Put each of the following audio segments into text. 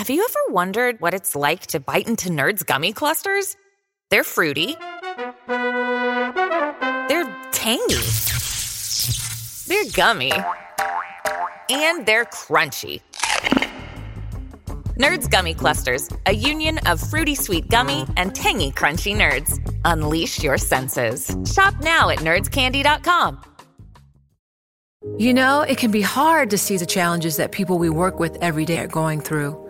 Have you ever wondered what it's like to bite into Nerds gummy clusters? They're fruity. They're tangy. They're gummy. And they're crunchy. Nerds Gummy Clusters, a union of fruity sweet gummy and tangy crunchy nerds. Unleash your senses. Shop now at nerdscandy.com. You know, it can be hard to see the challenges that people we work with every day are going through.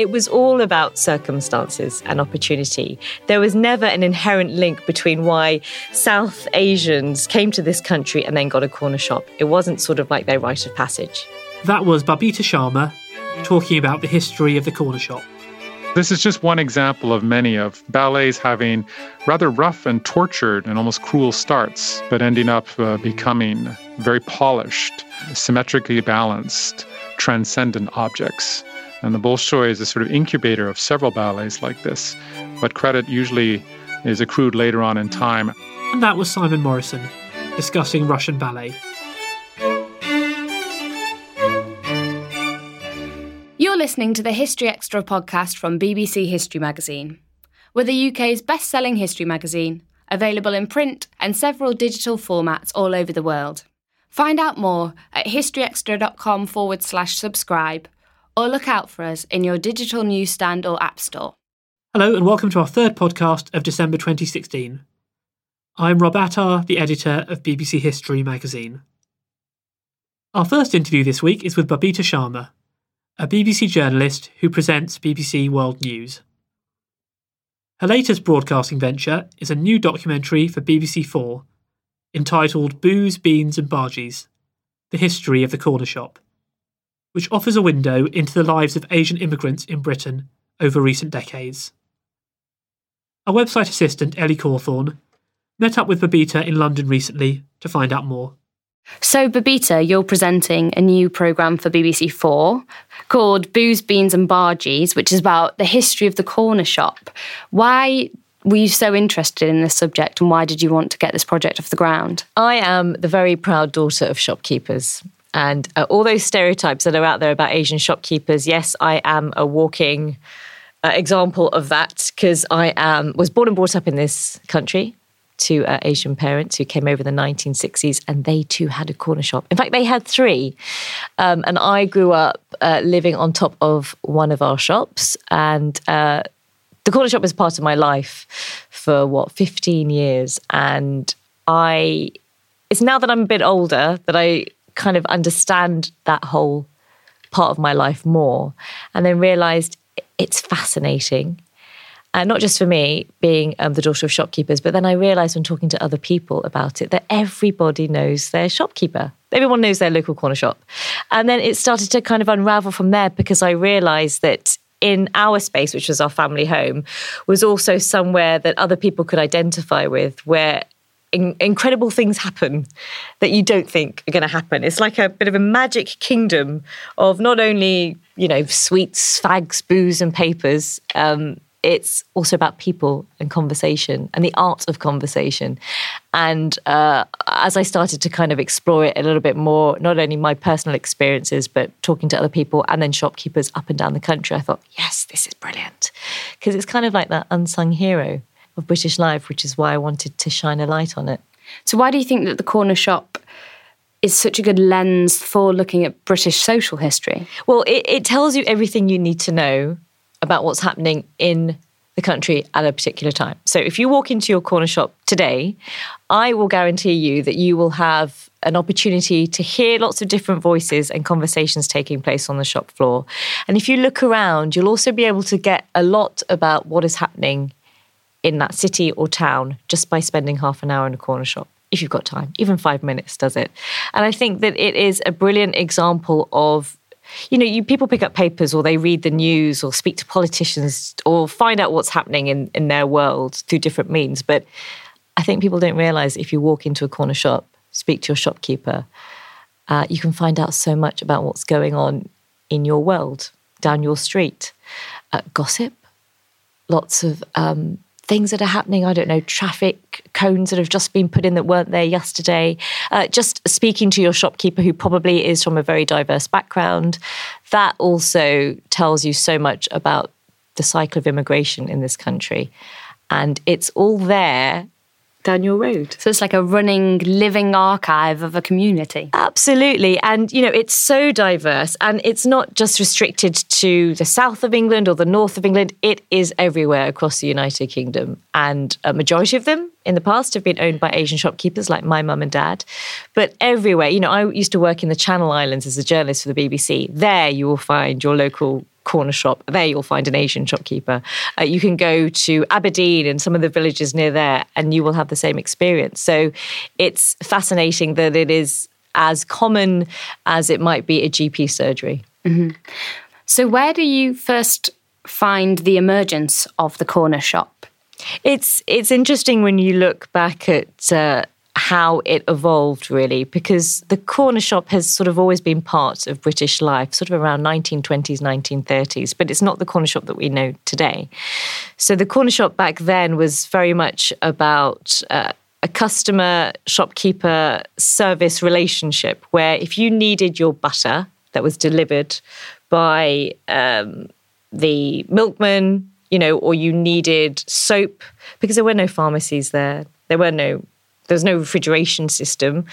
It was all about circumstances and opportunity. There was never an inherent link between why South Asians came to this country and then got a corner shop. It wasn't sort of like their rite of passage. That was Babita Sharma talking about the history of the corner shop. This is just one example of many of ballets having rather rough and tortured and almost cruel starts, but ending up uh, becoming very polished, symmetrically balanced, transcendent objects. And the Bolshoi is a sort of incubator of several ballets like this, but credit usually is accrued later on in time. And that was Simon Morrison discussing Russian ballet. You're listening to the History Extra podcast from BBC History Magazine. We're the UK's best selling history magazine, available in print and several digital formats all over the world. Find out more at historyextra.com forward slash subscribe or look out for us in your digital newsstand or app store. Hello, and welcome to our third podcast of December 2016. I'm Rob Attar, the editor of BBC History magazine. Our first interview this week is with Babita Sharma, a BBC journalist who presents BBC World News. Her latest broadcasting venture is a new documentary for BBC Four entitled Booze, Beans and Bhajis The History of the Corner Shop which offers a window into the lives of Asian immigrants in Britain over recent decades. Our website assistant, Ellie Cawthorne, met up with Babita in London recently to find out more. So, Babita, you're presenting a new programme for BBC Four called Booze, Beans and Bhajis, which is about the history of the corner shop. Why were you so interested in this subject and why did you want to get this project off the ground? I am the very proud daughter of shopkeepers. And uh, all those stereotypes that are out there about Asian shopkeepers, yes, I am a walking uh, example of that because I am was born and brought up in this country to uh, Asian parents who came over the 1960s, and they too had a corner shop. In fact, they had three. Um, and I grew up uh, living on top of one of our shops, and uh, the corner shop was part of my life for what 15 years. And I, it's now that I'm a bit older that I kind of understand that whole part of my life more and then realized it's fascinating. And not just for me, being um, the daughter of shopkeepers, but then I realized when talking to other people about it that everybody knows their shopkeeper. Everyone knows their local corner shop. And then it started to kind of unravel from there because I realized that in our space, which was our family home, was also somewhere that other people could identify with, where in- incredible things happen that you don't think are going to happen. It's like a bit of a magic kingdom of not only you know sweets, fags, booze, and papers. Um, it's also about people and conversation and the art of conversation. And uh, as I started to kind of explore it a little bit more, not only my personal experiences, but talking to other people and then shopkeepers up and down the country, I thought, yes, this is brilliant. Because it's kind of like that unsung hero of British life, which is why I wanted to shine a light on it. So, why do you think that the corner shop is such a good lens for looking at British social history? Well, it, it tells you everything you need to know about what's happening in the country at a particular time. So, if you walk into your corner shop today, I will guarantee you that you will have an opportunity to hear lots of different voices and conversations taking place on the shop floor. And if you look around, you'll also be able to get a lot about what is happening in that city or town just by spending half an hour in a corner shop if you've got time. Even five minutes does it. And I think that it is a brilliant example of you know, you people pick up papers or they read the news or speak to politicians or find out what's happening in, in their world through different means. But I think people don't realize if you walk into a corner shop, speak to your shopkeeper, uh, you can find out so much about what's going on in your world, down your street. Uh, gossip, lots of um, things that are happening. I don't know, traffic cones that have just been put in that weren't there yesterday. Uh, just speaking to your shopkeeper, who probably is from a very diverse background, that also tells you so much about the cycle of immigration in this country. And it's all there down your road. So it's like a running, living archive of a community. Absolutely. And, you know, it's so diverse and it's not just restricted to the south of England or the north of England. It is everywhere across the United Kingdom. And a majority of them in the past have been owned by Asian shopkeepers like my mum and dad. But everywhere, you know, I used to work in the Channel Islands as a journalist for the BBC. There you will find your local corner shop. There you'll find an Asian shopkeeper. Uh, you can go to Aberdeen and some of the villages near there, and you will have the same experience. So it's fascinating that it is as common as it might be a GP surgery. Mm-hmm. So, where do you first find the emergence of the corner shop? It's it's interesting when you look back at uh, how it evolved really because the corner shop has sort of always been part of British life sort of around 1920s 1930s but it's not the corner shop that we know today so the corner shop back then was very much about uh, a customer shopkeeper service relationship where if you needed your butter that was delivered by um, the milkman you know or you needed soap because there were no pharmacies there there were no there was no refrigeration system.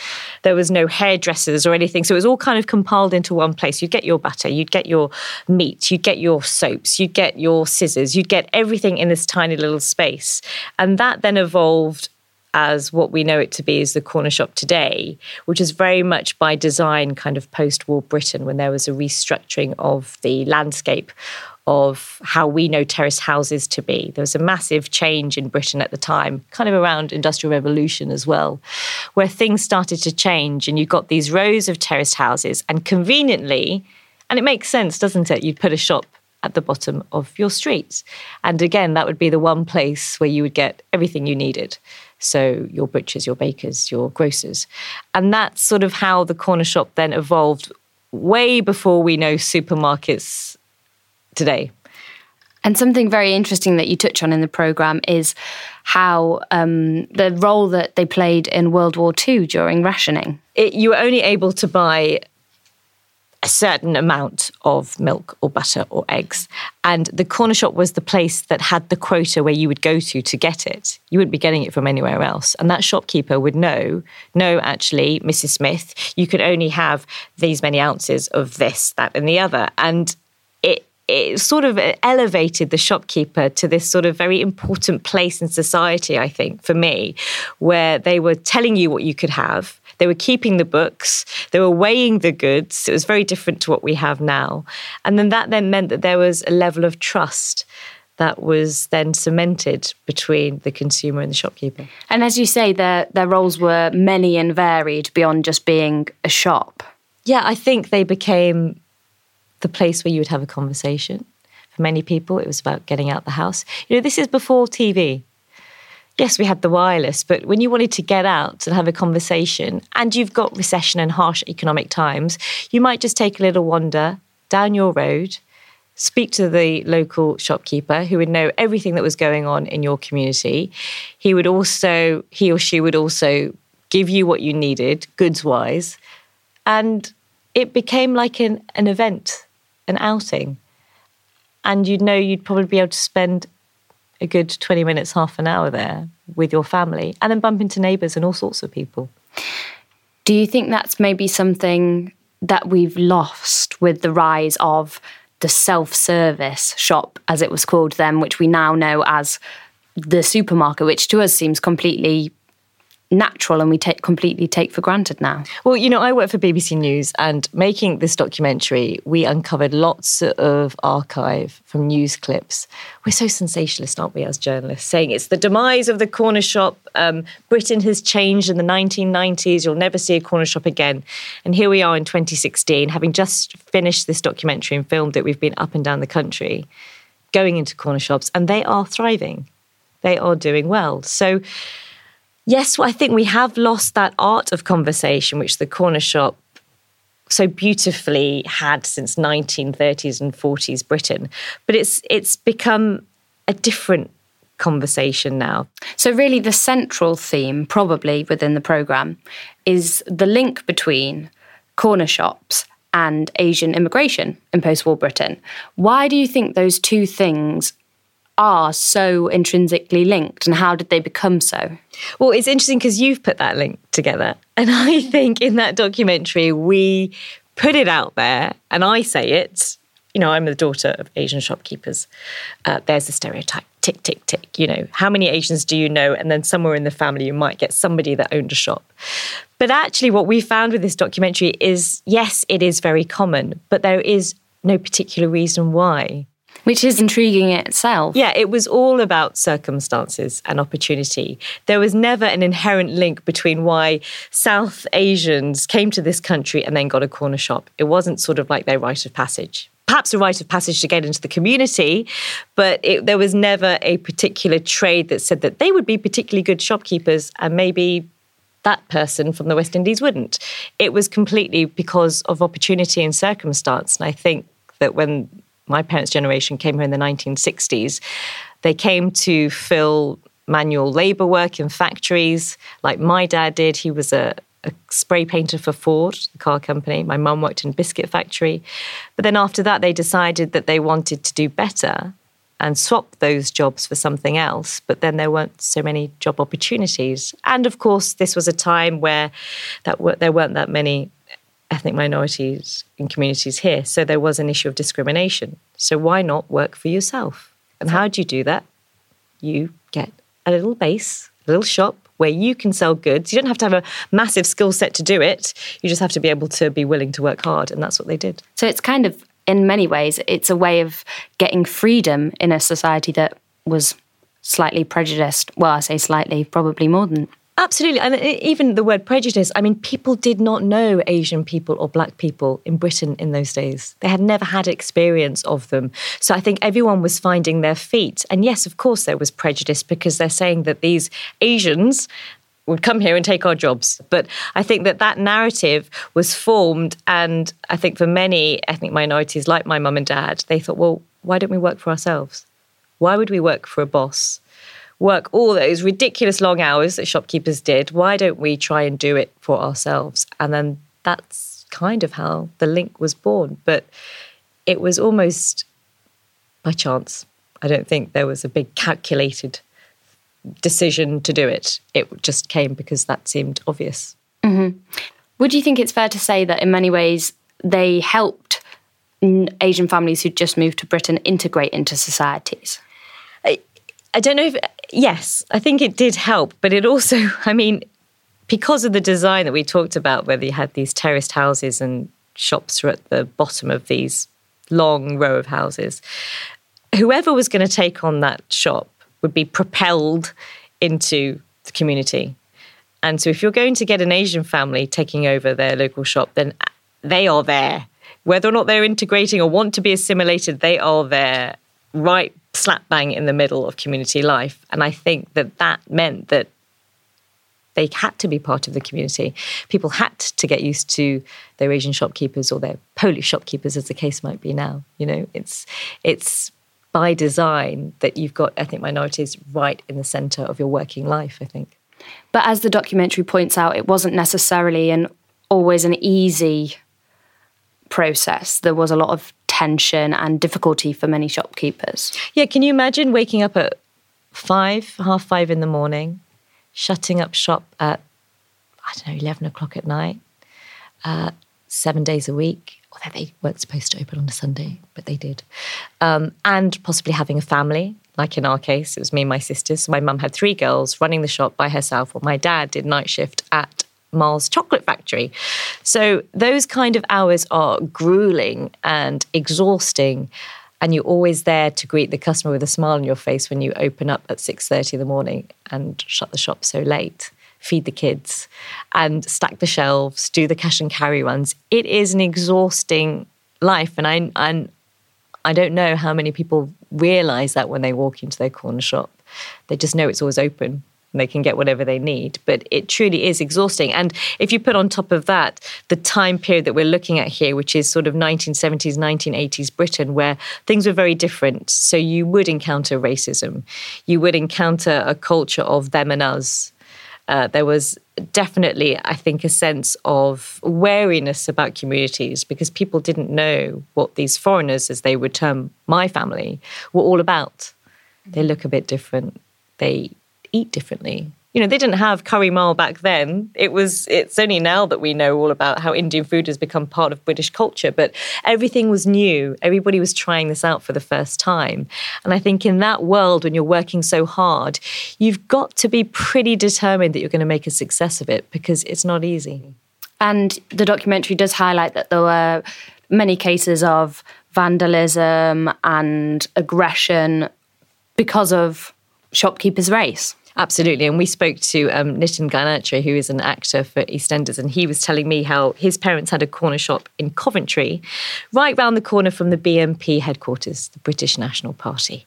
There was no hairdressers or anything. So it was all kind of compiled into one place. You'd get your butter, you'd get your meat, you'd get your soaps, you'd get your scissors, you'd get everything in this tiny little space. And that then evolved as what we know it to be as the corner shop today, which is very much by design kind of post war Britain when there was a restructuring of the landscape of how we know terraced houses to be. There was a massive change in Britain at the time, kind of around industrial revolution as well, where things started to change and you got these rows of terraced houses and conveniently, and it makes sense, doesn't it? You'd put a shop at the bottom of your street. And again, that would be the one place where you would get everything you needed. So, your butchers, your bakers, your grocers. And that's sort of how the corner shop then evolved way before we know supermarkets today. And something very interesting that you touch on in the programme is how um, the role that they played in World War II during rationing. It, you were only able to buy a certain amount of milk or butter or eggs. And the corner shop was the place that had the quota where you would go to to get it. You wouldn't be getting it from anywhere else. And that shopkeeper would know no, actually, Mrs. Smith, you can only have these many ounces of this, that, and the other. And it it sort of elevated the shopkeeper to this sort of very important place in society, I think, for me, where they were telling you what you could have. They were keeping the books, they were weighing the goods. It was very different to what we have now. And then that then meant that there was a level of trust that was then cemented between the consumer and the shopkeeper. And as you say, their their roles were many and varied beyond just being a shop. Yeah, I think they became the place where you would have a conversation. For many people, it was about getting out the house. You know, this is before TV. Yes, we had the wireless, but when you wanted to get out and have a conversation and you've got recession and harsh economic times, you might just take a little wander down your road, speak to the local shopkeeper who would know everything that was going on in your community. He would also, he or she would also give you what you needed, goods wise. And it became like an, an event, an outing. And you'd know you'd probably be able to spend a good 20 minutes, half an hour there with your family, and then bump into neighbours and all sorts of people. Do you think that's maybe something that we've lost with the rise of the self service shop, as it was called then, which we now know as the supermarket, which to us seems completely natural and we take completely take for granted now. Well, you know, I work for BBC News and making this documentary, we uncovered lots of archive from news clips. We're so sensationalist, aren't we, as journalists, saying it's the demise of the corner shop. Um, Britain has changed in the 1990s. You'll never see a corner shop again. And here we are in 2016, having just finished this documentary and filmed it. We've been up and down the country going into corner shops and they are thriving. They are doing well. So yes, I think we have lost that art of conversation, which the corner shop so beautifully had since 1930s and 40s Britain. But it's it's become a different conversation now. So really the central theme probably within the program is the link between corner shops and Asian immigration in post-war Britain. Why do you think those two things are so intrinsically linked and how did they become so? Well, it's interesting because you've put that link together. And I think in that documentary, we put it out there and I say it. You know, I'm the daughter of Asian shopkeepers. Uh, there's the stereotype tick, tick, tick. You know, how many Asians do you know? And then somewhere in the family, you might get somebody that owned a shop. But actually, what we found with this documentary is yes, it is very common, but there is no particular reason why. Which is intriguing in itself. Yeah, it was all about circumstances and opportunity. There was never an inherent link between why South Asians came to this country and then got a corner shop. It wasn't sort of like their rite of passage. Perhaps a rite of passage to get into the community, but it, there was never a particular trade that said that they would be particularly good shopkeepers and maybe that person from the West Indies wouldn't. It was completely because of opportunity and circumstance. And I think that when my parents' generation came here in the 1960s. They came to fill manual labor work in factories, like my dad did. He was a, a spray painter for Ford, the car company. My mum worked in a biscuit factory. But then after that, they decided that they wanted to do better and swap those jobs for something else. But then there weren't so many job opportunities. And of course, this was a time where that there weren't that many ethnic minorities in communities here. So there was an issue of discrimination. So why not work for yourself? And how do you do that? You get a little base, a little shop where you can sell goods. You don't have to have a massive skill set to do it. You just have to be able to be willing to work hard. And that's what they did. So it's kind of, in many ways, it's a way of getting freedom in a society that was slightly prejudiced. Well, I say slightly, probably more than Absolutely. And uh, even the word prejudice, I mean, people did not know Asian people or black people in Britain in those days. They had never had experience of them. So I think everyone was finding their feet. And yes, of course, there was prejudice because they're saying that these Asians would come here and take our jobs. But I think that that narrative was formed. And I think for many ethnic minorities, like my mum and dad, they thought, well, why don't we work for ourselves? Why would we work for a boss? Work all those ridiculous long hours that shopkeepers did. Why don't we try and do it for ourselves? And then that's kind of how the link was born. But it was almost by chance. I don't think there was a big calculated decision to do it. It just came because that seemed obvious. Mm-hmm. Would you think it's fair to say that in many ways they helped Asian families who just moved to Britain integrate into societies? I, don't know if yes, I think it did help, but it also, I mean, because of the design that we talked about, where you had these terraced houses and shops were at the bottom of these long row of houses, whoever was going to take on that shop would be propelled into the community. And so, if you're going to get an Asian family taking over their local shop, then they are there. Whether or not they're integrating or want to be assimilated, they are there right slap bang in the middle of community life. And I think that that meant that they had to be part of the community. People had to get used to their Asian shopkeepers or their Polish shopkeepers, as the case might be now. You know, it's it's by design that you've got ethnic minorities right in the centre of your working life. I think. But as the documentary points out, it wasn't necessarily an always an easy process. There was a lot of tension and difficulty for many shopkeepers. Yeah, can you imagine waking up at five, half five in the morning, shutting up shop at, I don't know, 11 o'clock at night, uh, seven days a week? Although they weren't supposed to open on a Sunday, but they did. Um, and possibly having a family, like in our case, it was me and my sisters. So my mum had three girls running the shop by herself, while my dad did night shift at Mars Chocolate Factory. So those kind of hours are grueling and exhausting. And you're always there to greet the customer with a smile on your face when you open up at 6.30 in the morning and shut the shop so late feed the kids and stack the shelves do the cash and carry runs it is an exhausting life and i and i don't know how many people realize that when they walk into their corner shop they just know it's always open they can get whatever they need. But it truly is exhausting. And if you put on top of that the time period that we're looking at here, which is sort of 1970s, 1980s Britain, where things were very different. So you would encounter racism, you would encounter a culture of them and us. Uh, there was definitely, I think, a sense of wariness about communities because people didn't know what these foreigners, as they would term my family, were all about. They look a bit different. They eat differently. You know, they didn't have curry mal back then. It was it's only now that we know all about how Indian food has become part of British culture, but everything was new. Everybody was trying this out for the first time. And I think in that world when you're working so hard, you've got to be pretty determined that you're going to make a success of it because it's not easy. And the documentary does highlight that there were many cases of vandalism and aggression because of shopkeepers' race. Absolutely. And we spoke to um, Nitin Ganatra, who is an actor for EastEnders, and he was telling me how his parents had a corner shop in Coventry, right round the corner from the BNP headquarters, the British National Party,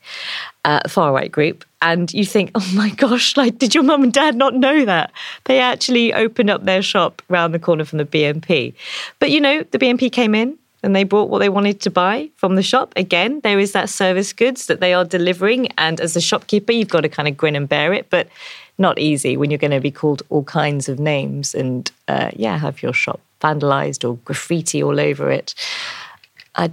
uh, far right group. And you think, oh my gosh, like, did your mum and dad not know that? They actually opened up their shop round the corner from the BNP. But you know, the BNP came in, and they bought what they wanted to buy from the shop. Again, there is that service goods that they are delivering. And as a shopkeeper, you've got to kind of grin and bear it, but not easy when you're going to be called all kinds of names and, uh, yeah, have your shop vandalized or graffiti all over it.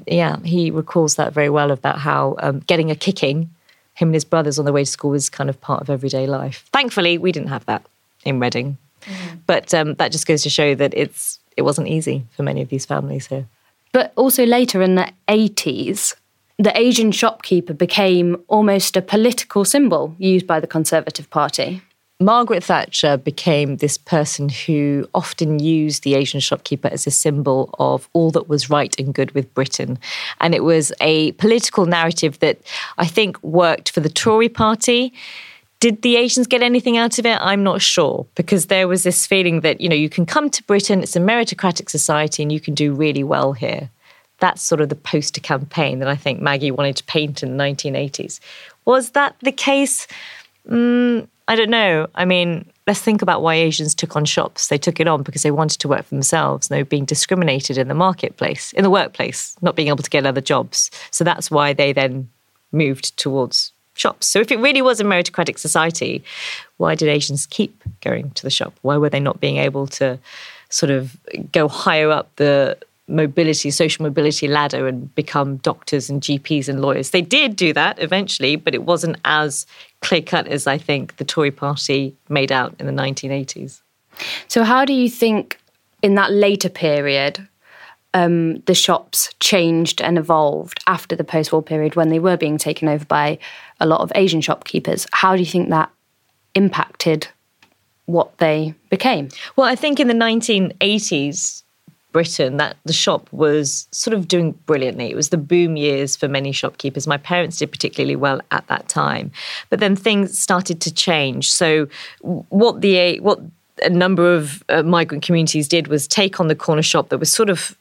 yeah, he recalls that very well about how um, getting a kicking, him and his brothers on the way to school, was kind of part of everyday life. Thankfully, we didn't have that in Reading. Mm. But um, that just goes to show that it's it wasn't easy for many of these families here. But also later in the 80s, the Asian shopkeeper became almost a political symbol used by the Conservative Party. Margaret Thatcher became this person who often used the Asian shopkeeper as a symbol of all that was right and good with Britain. And it was a political narrative that I think worked for the Tory party. Did the Asians get anything out of it? I'm not sure because there was this feeling that, you know, you can come to Britain, it's a meritocratic society, and you can do really well here. That's sort of the poster campaign that I think Maggie wanted to paint in the 1980s. Was that the case? Mm, I don't know. I mean, let's think about why Asians took on shops. They took it on because they wanted to work for themselves. They were being discriminated in the marketplace, in the workplace, not being able to get other jobs. So that's why they then moved towards shops. So if it really was a meritocratic society, why did Asians keep going to the shop? Why were they not being able to sort of go higher up the mobility, social mobility ladder and become doctors and GPs and lawyers? They did do that eventually, but it wasn't as clear cut as I think the Tory party made out in the 1980s. So, how do you think in that later period um, the shops changed and evolved after the post war period when they were being taken over by a lot of Asian shopkeepers. How do you think that impacted what they became? Well, I think in the 1980s, Britain, that the shop was sort of doing brilliantly. It was the boom years for many shopkeepers. My parents did particularly well at that time, but then things started to change. So, what the what a number of uh, migrant communities did was take on the corner shop that was sort of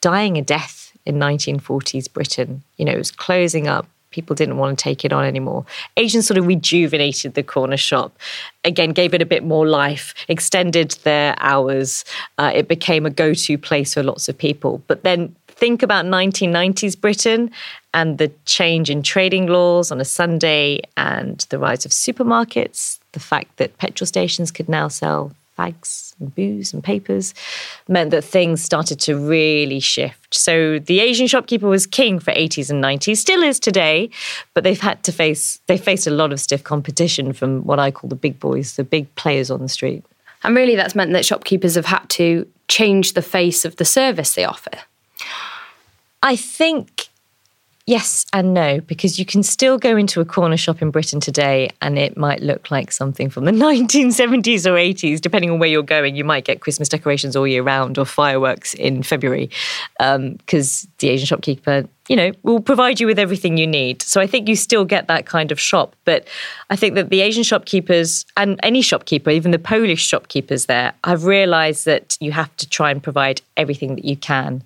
dying a death in 1940s Britain. You know, it was closing up People didn't want to take it on anymore. Asians sort of rejuvenated the corner shop, again, gave it a bit more life, extended their hours. Uh, it became a go to place for lots of people. But then think about 1990s Britain and the change in trading laws on a Sunday and the rise of supermarkets, the fact that petrol stations could now sell fags and booze and papers meant that things started to really shift. So the Asian shopkeeper was king for 80s and 90s, still is today, but they've had to face they faced a lot of stiff competition from what I call the big boys, the big players on the street. And really that's meant that shopkeepers have had to change the face of the service they offer. I think yes and no, because you can still go into a corner shop in Britain today and it might look like something from the 1970s or 80s, depending on where you're going. You might get Christmas decorations all year round or fireworks in February, because um, the Asian shopkeeper, you know, will provide you with everything you need. So I think you still get that kind of shop. But I think that the Asian shopkeepers and any shopkeeper, even the Polish shopkeepers there, have realized that you have to try and provide everything that you can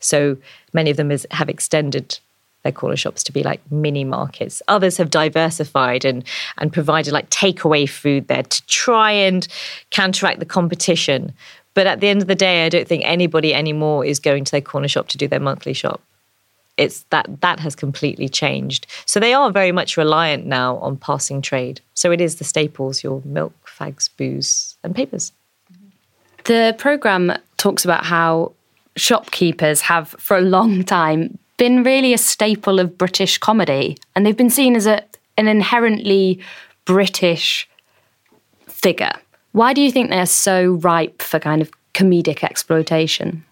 so many of them is, have extended their corner shops to be like mini markets. Others have diversified and and provided like takeaway food there to try and counteract the competition. But at the end of the day, I don't think anybody anymore is going to their corner shop to do their monthly shop. It's that that has completely changed. So they are very much reliant now on passing trade. So it is the staples: your milk, fags, booze, and papers. The program talks about how shopkeepers have for a long time been really a staple of British comedy, and they've been seen as a, an inherently British figure. Why do you think they're so ripe for kind of comedic exploitation?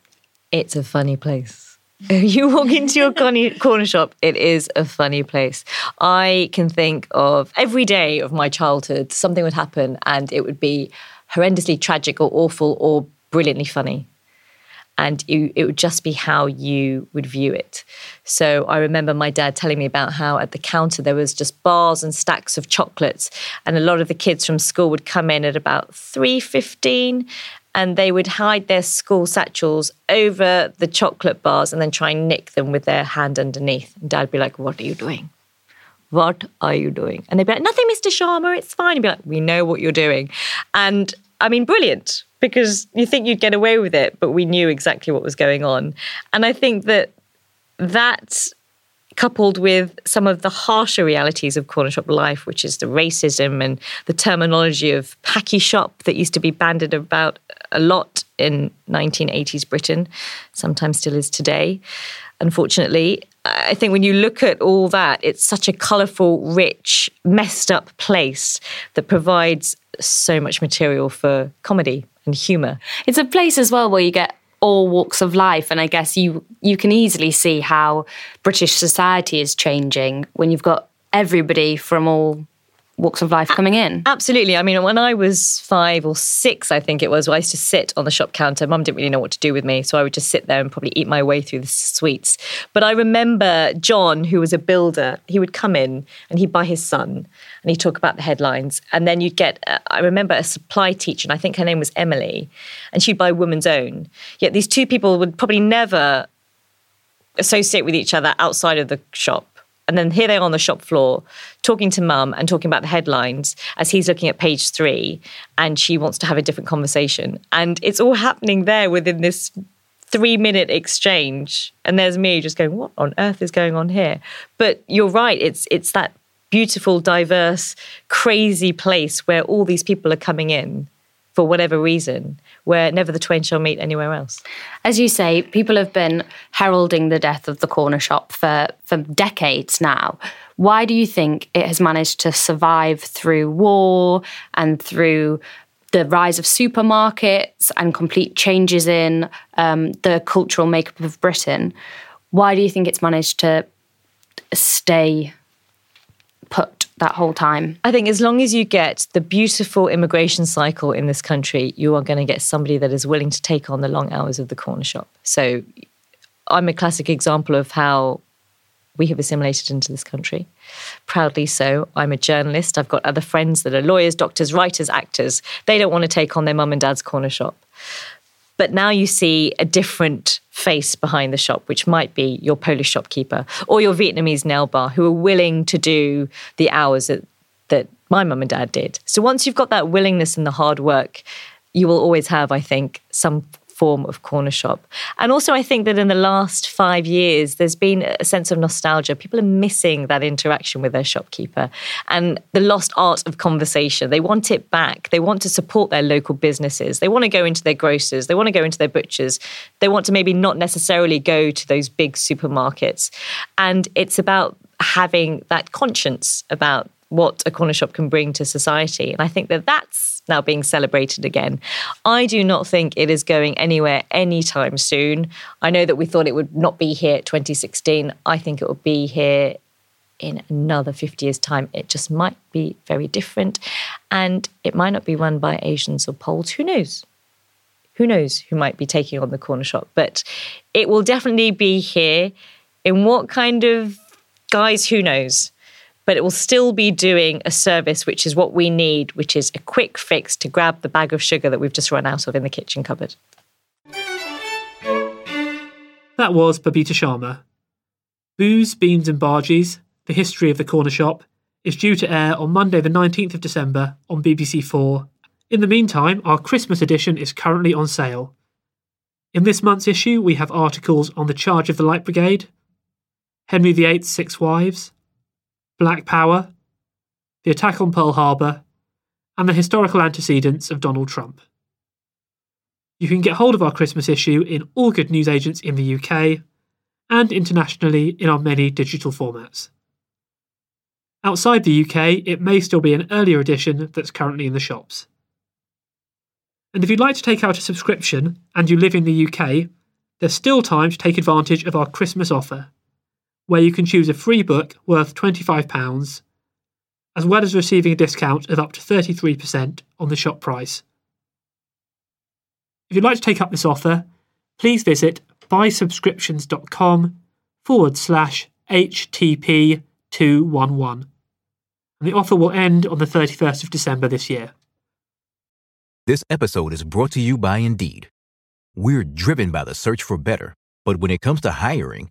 It's a funny place. you walk into your corner shop, it is a funny place. I can think of every day of my childhood, something would happen and it would be horrendously tragic or awful or brilliantly funny and you, it would just be how you would view it. So I remember my dad telling me about how at the counter there was just bars and stacks of chocolates, and a lot of the kids from school would come in at about three fifteen, and they would hide their school satchels over the chocolate bars and then try and nick them with their hand underneath. And Dad would be like, "What are you doing?" What are you doing? And they'd be like, Nothing, Mr. Sharma, it's fine. He'd be like, We know what you're doing. And I mean, brilliant because you think you'd get away with it, but we knew exactly what was going on. And I think that that coupled with some of the harsher realities of corner shop life, which is the racism and the terminology of packy shop that used to be banded about a lot in 1980s Britain, sometimes still is today, unfortunately. I think when you look at all that, it's such a colourful, rich, messed up place that provides so much material for comedy and humour. It's a place as well where you get all walks of life and I guess you you can easily see how British society is changing when you've got everybody from all walks of life coming in. Absolutely. I mean, when I was five or six, I think it was, I used to sit on the shop counter. Mum didn't really know what to do with me. So I would just sit there and probably eat my way through the sweets. But I remember John, who was a builder, he would come in and he'd buy his Sun and he'd talk about the headlines. And then you'd get, uh, I remember a supply teacher, and I think her name was Emily, and she'd buy Woman's Own. Yet these two people would probably never associate with each other outside of the shop and then here they are on the shop floor talking to mum and talking about the headlines as he's looking at page three and she wants to have a different conversation. And it's all happening there within this three minute exchange. And there's me just going, what on earth is going on here? But you're right, it's it's that beautiful, diverse, crazy place where all these people are coming in for whatever reason, where never the twain shall meet anywhere else. As you say, people have been heralding the death of the corner shop for, for decades now. Why do you think it has managed to survive through war and through the rise of supermarkets and complete changes in um, the cultural makeup of Britain? Why do you think it's managed to stay put that whole time. I think as long as you get the beautiful immigration cycle in this country, you are going to get somebody that is willing to take on the long hours of the corner shop. So I'm a classic example of how we have assimilated into this country. Proudly so. I'm a journalist. I've got other friends that are lawyers, doctors, writers, actors. They don't want to take on their mum and dad's corner shop. But now you see a different face behind the shop, which might be your Polish shopkeeper or your Vietnamese nail bar, who are willing to do the hours that, that my mum and dad did. So once you've got that willingness and the hard work, you will always have, I think, some form of corner shop. And also, I think that in the last five years, there's been a sense of nostalgia. People are missing that interaction with their shopkeeper and the lost art of conversation. They want it back. They want to support their local businesses. They want to go into their grocers. They want to go into their butchers. They want to maybe not necessarily go to those big supermarkets. And it's about having that conscience about what a corner shop can bring to society. And I think that that's now being celebrated again. I do not think it is going anywhere anytime soon. I know that we thought it would not be here 2016. I think it will be here in another 50 years' time. It just might be very different. And it might not be run by Asians or Poles. Who knows? Who knows who might be taking on the corner shop? But it will definitely be here. In what kind of guise, Who knows? But it will still be doing a service which is what we need, which is a quick fix to grab the bag of sugar that we've just run out of in the kitchen cupboard. That was Babita Sharma. Booze, Beans and Bhajis, The History of the Corner Shop, is due to air on Monday, the 19th of December on BBC Four. In the meantime, our Christmas edition is currently on sale. In this month's issue, we have articles on the charge of the Light Brigade, Henry VIII's Six Wives, Black Power, the attack on Pearl Harbor, and the historical antecedents of Donald Trump. You can get hold of our Christmas issue in all good newsagents in the UK and internationally in our many digital formats. Outside the UK, it may still be an earlier edition that's currently in the shops. And if you'd like to take out a subscription and you live in the UK, there's still time to take advantage of our Christmas offer where you can choose a free book worth £25, as well as receiving a discount of up to 33% on the shop price. If you'd like to take up this offer, please visit buysubscriptions.com forward slash HTP211. And the offer will end on the 31st of December this year. This episode is brought to you by Indeed. We're driven by the search for better, but when it comes to hiring,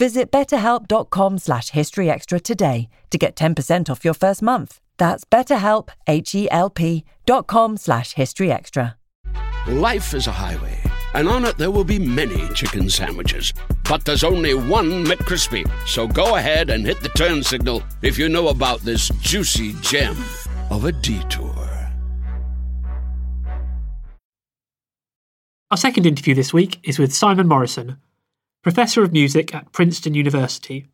Visit betterhelp.com slash historyextra today to get 10% off your first month. That's betterhelp, H-E-L-P dot com slash historyextra. Life is a highway, and on it there will be many chicken sandwiches. But there's only one McCrispy. So go ahead and hit the turn signal if you know about this juicy gem of a detour. Our second interview this week is with Simon Morrison, Professor of Music at Princeton University.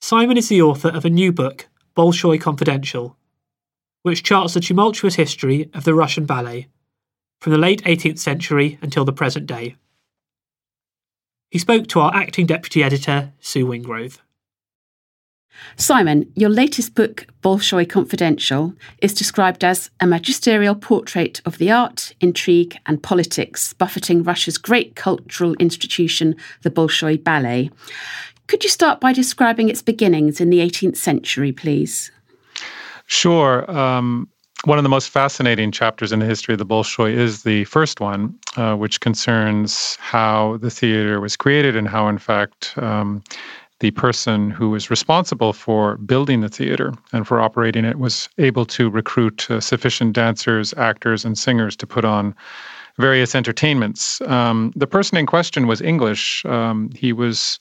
Simon is the author of a new book, Bolshoi Confidential, which charts the tumultuous history of the Russian ballet from the late 18th century until the present day. He spoke to our acting deputy editor, Sue Wingrove. Simon, your latest book, Bolshoi Confidential, is described as a magisterial portrait of the art, intrigue, and politics buffeting Russia's great cultural institution, the Bolshoi Ballet. Could you start by describing its beginnings in the 18th century, please? Sure. Um, one of the most fascinating chapters in the history of the Bolshoi is the first one, uh, which concerns how the theater was created and how, in fact, um, the person who was responsible for building the theater and for operating it was able to recruit uh, sufficient dancers, actors, and singers to put on various entertainments. Um, the person in question was English. Um, he was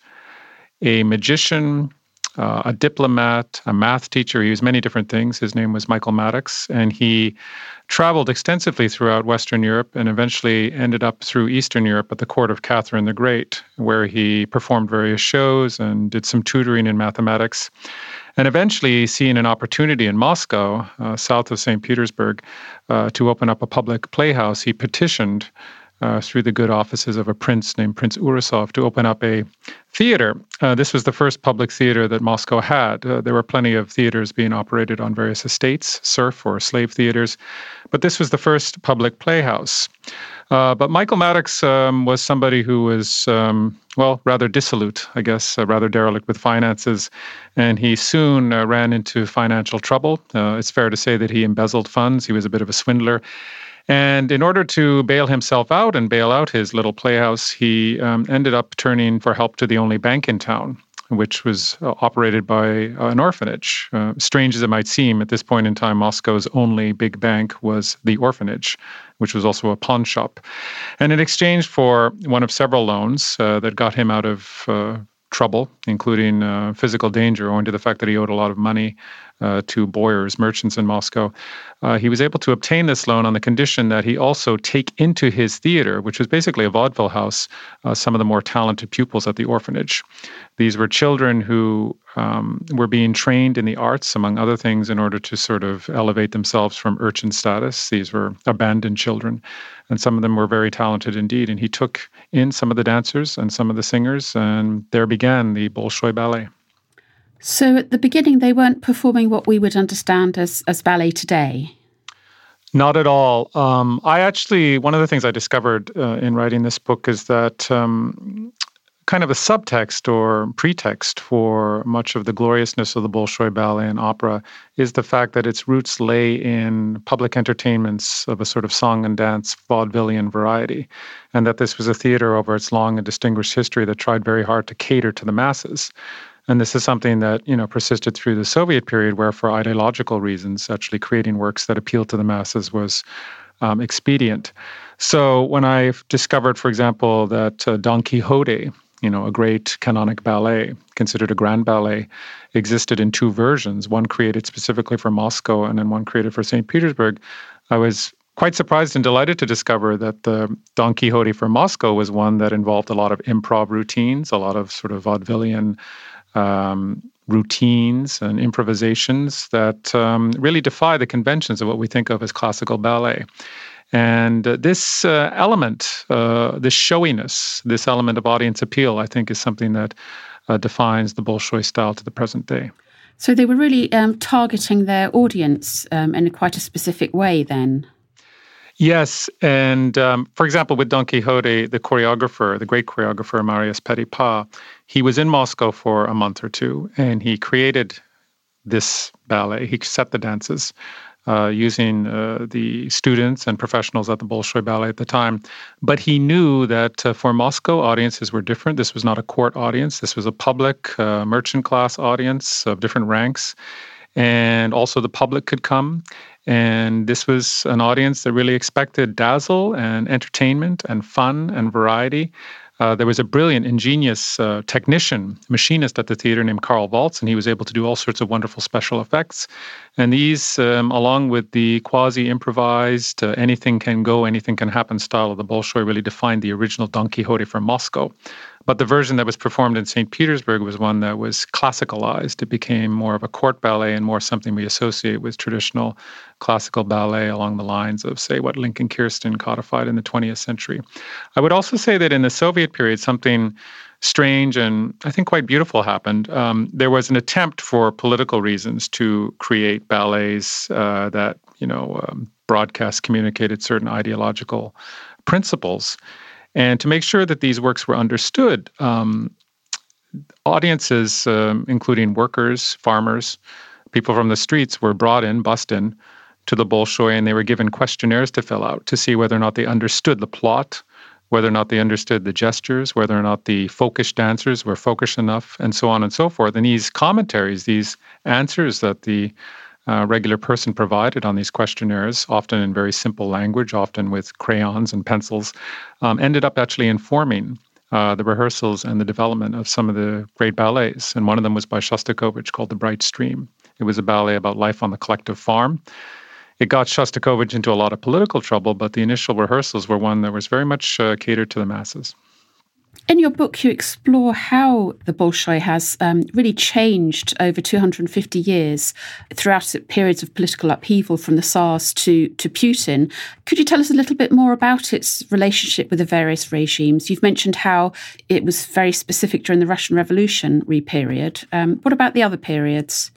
a magician, uh, a diplomat, a math teacher. He was many different things. His name was Michael Maddox, and he traveled extensively throughout Western Europe and eventually ended up through Eastern Europe at the court of Catherine the Great, where he performed various shows and did some tutoring in mathematics. And eventually, seeing an opportunity in Moscow, uh, south of St. Petersburg, uh, to open up a public playhouse, he petitioned uh, through the good offices of a prince named Prince Urusov to open up a theater. Uh, this was the first public theater that Moscow had. Uh, there were plenty of theaters being operated on various estates, serf or slave theaters, but this was the first public playhouse. Uh, but Michael Maddox um, was somebody who was, um, well, rather dissolute, I guess, uh, rather derelict with finances, and he soon uh, ran into financial trouble. it's fair to say that he embezzled funds. He was a bit of a swindler. And in order to bail himself out and bail out his little playhouse, he um, ended up turning for help to the only bank in town, which was uh, operated by an orphanage. Uh, strange as it might seem, at this point in time, Moscow's only big bank was the orphanage, which was also a pawn shop. And in exchange for one of several loans uh, that got him out of uh, trouble, including uh, physical danger, owing to the fact that he owed a lot of money uh, to boyars, merchants in Moscow. Uh, he was able to obtain this loan on the condition that he also take into his theater, which was basically a vaudeville house, uh, some of the more talented pupils at the orphanage. These were children who um, were being trained in the arts, among other things, in order to sort of elevate themselves from urchin status. These were abandoned children, and some of them were very talented indeed. And he took in some of the dancers and some of the singers, and there began the Bolshoi Ballet. So at the beginning, they weren't performing what we would understand as, as ballet today. Not at all. Um, I actually, one of the things I discovered uh, in writing this book is that um, kind of a subtext or pretext for much of the gloriousness of the Bolshoi ballet and opera is the fact that its roots lay in public entertainments of a sort of song and dance vaudevillian variety, and that this was a theater over its long and distinguished history that tried very hard to cater to the masses. And this is something that you know persisted through the Soviet period, where for ideological reasons, actually creating works that appealed to the masses was um, expedient. So when I discovered, for example, that uh, Don Quixote, you know, a great canonic ballet, considered a grand ballet, existed in two versions, one created specifically for Moscow and then one created for St. Petersburg, I was quite surprised and delighted to discover that the Don Quixote for Moscow was one that involved a lot of improv routines, a lot of sort of vaudevillian um, routines and improvisations that um, really defy the conventions of what we think of as classical ballet. And uh, this uh, element, uh, this showiness, this element of audience appeal, I think is something that uh, defines the Bolshoi style to the present day. So they were really um, targeting their audience um, in quite a specific way then. Yes, and um, for example, with Don Quixote, the choreographer, the great choreographer Marius Petipa, he was in Moscow for a month or two, and he created this ballet. He set the dances uh, using uh, the students and professionals at the Bolshoi Ballet at the time. But he knew that uh, for Moscow, audiences were different. This was not a court audience. This was a public uh, merchant class audience of different ranks, and also the public could come. And this was an audience that really expected dazzle and entertainment and fun and variety. Uh, there was a brilliant, ingenious uh, technician, machinist at the theater named Karl Waltz, and he was able to do all sorts of wonderful special effects. And these, um, along with the quasi improvised, uh, anything can go, anything can happen style of the Bolshoi, really defined the original Don Quixote from Moscow. But the version that was performed in St. Petersburg was one that was classicalized. It became more of a court ballet and more something we associate with traditional classical ballet along the lines of, say, what Lincoln Kirstein codified in the 20th century. I would also say that in the Soviet period, something strange and I think quite beautiful happened. Um, there was an attempt for political reasons to create ballets uh, that, you know, um, broadcast communicated certain ideological principles. And to make sure that these works were understood, um, audiences, um, including workers, farmers, people from the streets, were brought in, bussed in to the Bolshoi, and they were given questionnaires to fill out to see whether or not they understood the plot, whether or not they understood the gestures, whether or not the folkish dancers were folkish enough, and so on and so forth. And these commentaries, these answers that the uh, regular person provided on these questionnaires, often in very simple language, often with crayons and pencils, um, ended up actually informing uh, the rehearsals and the development of some of the great ballets. And one of them was by Shostakovich called The Bright Stream. It was a ballet about life on the collective farm. It got Shostakovich into a lot of political trouble, but the initial rehearsals were one that was very much uh, catered to the masses. In your book, you explore how the Bolshoi has um, really changed over 250 years throughout periods of political upheaval from the Tsars to, to Putin. Could you tell us a little bit more about its relationship with the various regimes? You've mentioned how it was very specific during the Russian Revolutionary period. Um, what about the other periods?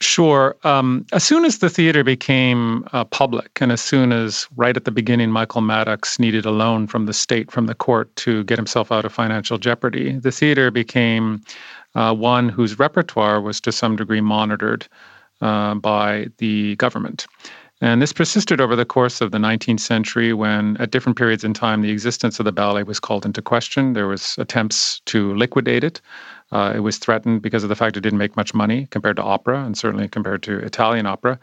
Sure. Um, as soon as the theater became uh, public, and as soon as right at the beginning, Michael Maddox needed a loan from the state, from the court, to get himself out of financial jeopardy, the theater became uh, one whose repertoire was to some degree monitored uh, by the government. And this persisted over the course of the 19th century when, at different periods in time, the existence of the ballet was called into question. There was attempts to liquidate it. Uh, it was threatened because of the fact it didn't make much money compared to opera, and certainly compared to Italian opera.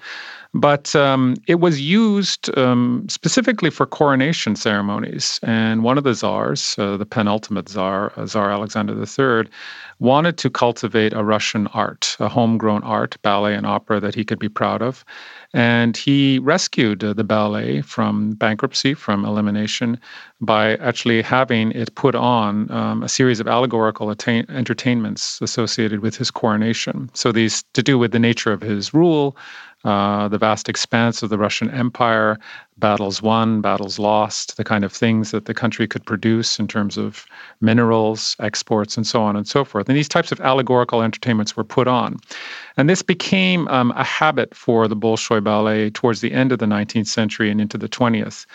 But um, it was used um, specifically for coronation ceremonies. And one of the czars, uh, the penultimate czar, uh, Tsar Alexander III, wanted to cultivate a Russian art, a homegrown art, ballet and opera that he could be proud of. And he rescued uh, the ballet from bankruptcy, from elimination, by actually having it put on um, a series of allegorical attain- entertainments associated with his coronation. So these to do with the nature of his rule, uh, the vast expanse of the Russian Empire, battles won, battles lost, the kind of things that the country could produce in terms of minerals, exports, and so on and so forth. And these types of allegorical entertainments were put on. And this became um, a habit for the Bolshoi Ballet towards the end of the 19th century and into the 20th.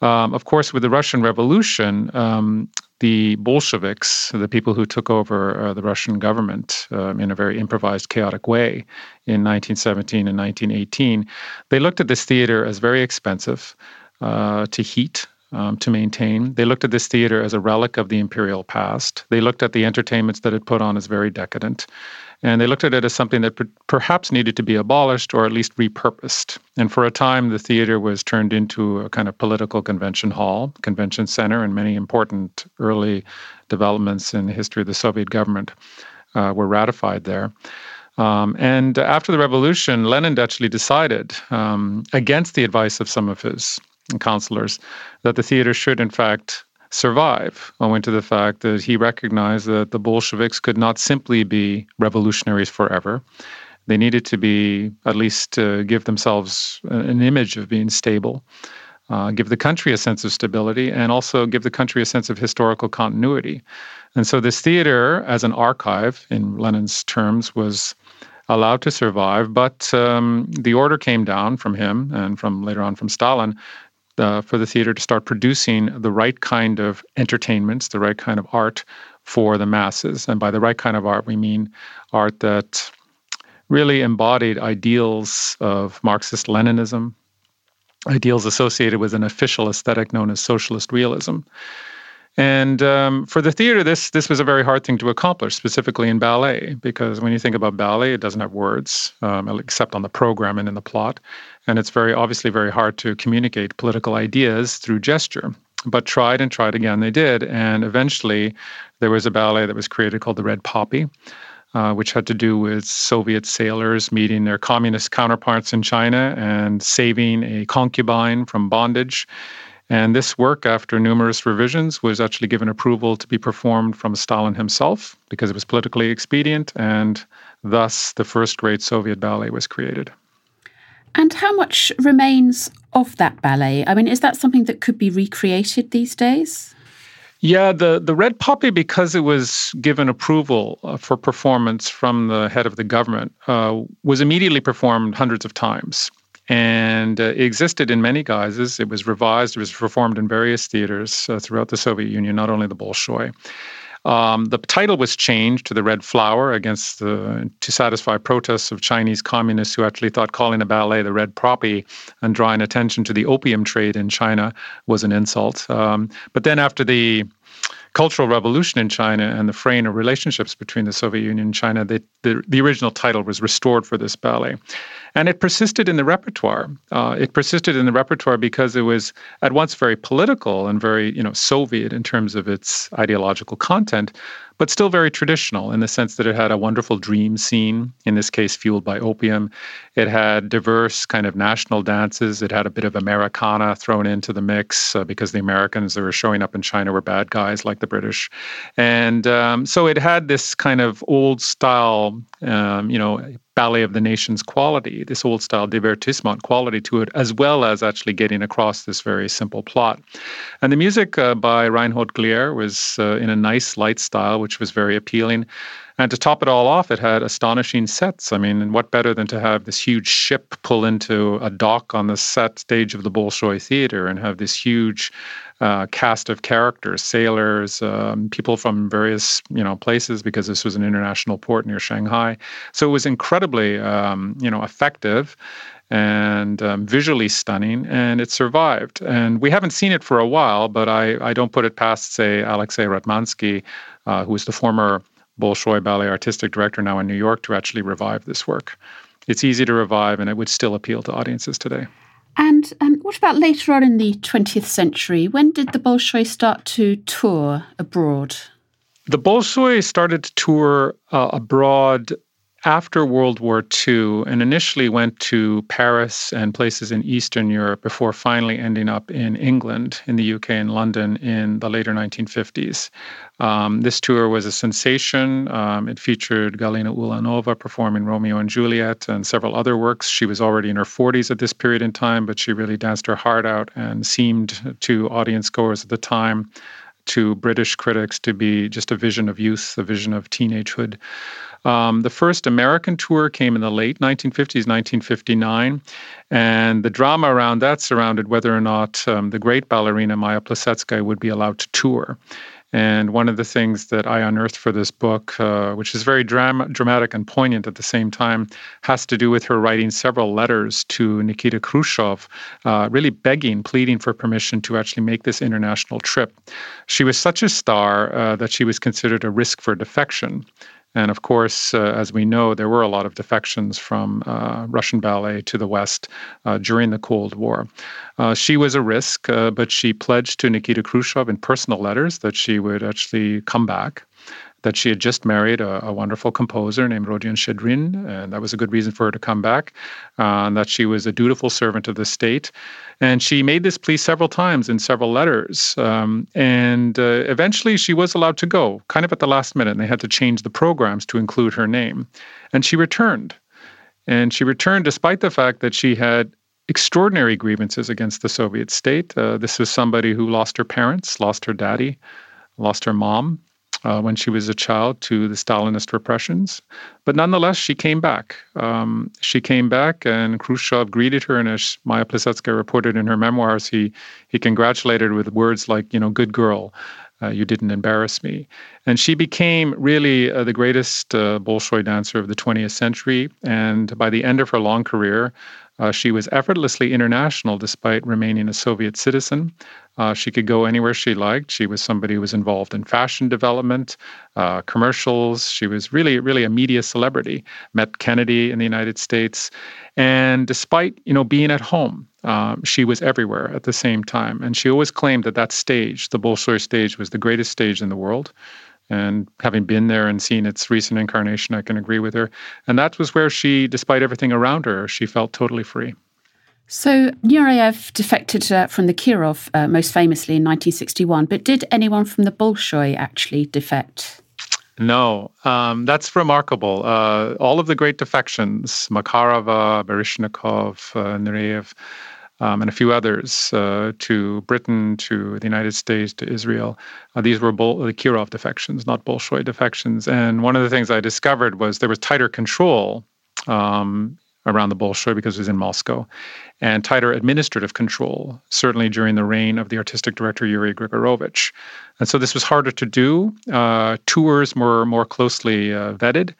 Um, of course, with the Russian Revolution, um, the Bolsheviks, the people who took over uh, the Russian government um, in a very improvised, chaotic way in 1917 and 1918, they looked at this theater as very expensive uh, to heat. Um, to maintain. They looked at this theater as a relic of the imperial past. They looked at the entertainments that it put on as very decadent. And they looked at it as something that perhaps needed to be abolished or at least repurposed. And for a time, the theater was turned into a kind of political convention hall, convention center, and many important early developments in the history of the Soviet government uh, were ratified there. Um, and after the revolution, Lenin actually decided, um, against the advice of some of his counselors, that the theater should, in fact, survive owing to the fact that he recognized that the Bolsheviks could not simply be revolutionaries forever. They needed to be, at least, uh, give themselves an image of being stable, uh, give the country a sense of stability, and also give the country a sense of historical continuity. And so, this theater, as an archive, in Lenin's terms, was allowed to survive. But um, the order came down from him and from later on from Stalin uh, for the theater to start producing the right kind of entertainments, the right kind of art for the masses. And by the right kind of art, we mean art that really embodied ideals of Marxist Leninism, ideals associated with an official aesthetic known as socialist realism. And um, for the theater, this this was a very hard thing to accomplish, specifically in ballet, because when you think about ballet, it doesn't have words um, except on the program and in the plot, and it's very obviously very hard to communicate political ideas through gesture. But tried and tried again, they did, and eventually there was a ballet that was created called the Red Poppy. Uh, which had to do with Soviet sailors meeting their communist counterparts in China and saving a concubine from bondage. And this work, after numerous revisions, was actually given approval to be performed from Stalin himself because it was politically expedient, and thus the first great Soviet ballet was created. And how much remains of that ballet? I mean, is that something that could be recreated these days? Yeah, the, the Red Poppy, because it was given approval uh, for performance from the head of the government, uh, was immediately performed hundreds of times and uh, it existed in many guises. It was revised, it was performed in various theaters uh, throughout the Soviet Union, not only the Bolshoi. Um, the title was changed to The Red Flower against the, to satisfy protests of Chinese communists who actually thought calling a ballet the Red Poppy and drawing attention to the opium trade in China was an insult. Um, but then after the Cultural Revolution in China and the fraying of relationships between the Soviet Union and China, the, the, the original title was restored for this ballet. And it persisted in the repertoire. Uh, it persisted in the repertoire because it was at once very political and very, you know, Soviet in terms of its ideological content, but still very traditional in the sense that it had a wonderful dream scene, in this case, fueled by opium. It had diverse kind of national dances. It had a bit of Americana thrown into the mix uh, because the Americans that were showing up in China were bad guys like the British. And um, so it had this kind of old style, um, you know, ballet of the nations quality, this old style divertissement quality to it, as well as actually getting across this very simple plot. And the music uh, by Reinhold Glier was uh, in a nice light style, which was very appealing. And to top it all off, it had astonishing sets. I mean, what better than to have this huge ship pull into a dock on the set stage of the Bolshoi Theater and have this huge uh, cast of characters, sailors, um, people from various you know places, because this was an international port near Shanghai. So it was incredibly um, you know effective and um, visually stunning, and it survived. And we haven't seen it for a while, but I, I don't put it past, say, Alexei Ratmansky, uh, who was the former Bolshoi Ballet artistic director now in New York, to actually revive this work. It's easy to revive, and it would still appeal to audiences today. And um, what about later on in the 20th century? When did the Bolshoi start to tour abroad? The Bolshoi started to tour uh, abroad after World War II and initially went to Paris and places in Eastern Europe before finally ending up in England, in the UK, and London in the later 1950s. Um, this tour was a sensation. Um, it featured Galina Ulanova performing Romeo and Juliet and several other works. She was already in her 40s at this period in time, but she really danced her heart out and seemed to audience goers at the time to British critics to be just a vision of youth, a vision of teenagehood. Um, the first American tour came in the late 1950s, 1959, and the drama around that surrounded whether or not um, the great ballerina Maya Plisetsky would be allowed to tour. And one of the things that I unearthed for this book, uh, which is very dram- dramatic and poignant at the same time, has to do with her writing several letters to Nikita Khrushchev, uh, really begging, pleading for permission to actually make this international trip. She was such a star uh, that she was considered a risk for defection. And of course, uh, as we know, there were a lot of defections from uh, Russian ballet to the West uh, during the Cold War. Uh, she was a risk, uh, but she pledged to Nikita Khrushchev in personal letters that she would actually come back that she had just married a, a, wonderful composer named Rodion Shchedrin, and that was a good reason for her to come back, uh, and that she was a dutiful servant of the state. And she made this plea several times in several letters. Um, and uh, eventually she was allowed to go, kind of at the last minute, and they had to change the programs to include her name. And she returned. And she returned despite the fact that she had extraordinary grievances against the Soviet state. Uh, this was somebody who lost her parents, lost her daddy, lost her mom, uh, when she was a child to the Stalinist repressions. But nonetheless, she came back. Um, she came back, and Khrushchev greeted her. And as Maya Plisetsky reported in her memoirs, he he congratulated her with words like, you know, good girl. Uh, you didn't embarrass me. And she became really uh, the greatest uh, Bolshoi dancer of the 20th century. And by the end of her long career, uh, she was effortlessly international despite remaining a Soviet citizen. Uh, she could go anywhere she liked. She was somebody who was involved in fashion development, uh, commercials. She was really, really a media celebrity. Met Kennedy in the United States, and despite you know being at home, um, she was everywhere at the same time. And she always claimed that that stage, the Bolshoi stage, was the greatest stage in the world. And having been there and seen its recent incarnation, I can agree with her. And that was where she, despite everything around her, she felt totally free. So Nureyev defected uh, from the Kirov uh, most famously in 1961, but did anyone from the Bolshoi actually defect? No, um, that's remarkable. Uh, all of the great defections, Makarova, Baryshnikov, uh, Nureyev, um, and a few others uh, to Britain, to the United States, to Israel. Uh, these were Bol- the Kirov defections, not Bolshoi defections. And one of the things I discovered was there was tighter control um, around the Bolshoi because it was in Moscow, and tighter administrative control, certainly during the reign of the artistic director Yuri Grigorovich. And so this was harder to do. Uh, tours were more closely uh, vetted.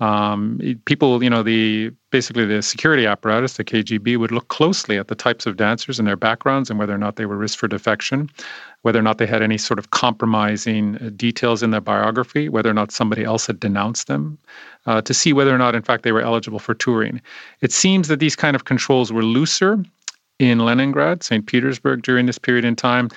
Um, people, you know, the basically the security apparatus, the KGB, would look closely at the types of dancers and their backgrounds and whether or not they were risk for defection, whether or not they had any sort of compromising uh, details in their biography, whether or not somebody else had denounced them, uh, to see whether or not, in fact, they were eligible for touring. It seems that these kind of controls were looser in Leningrad, St. Petersburg during this period in time.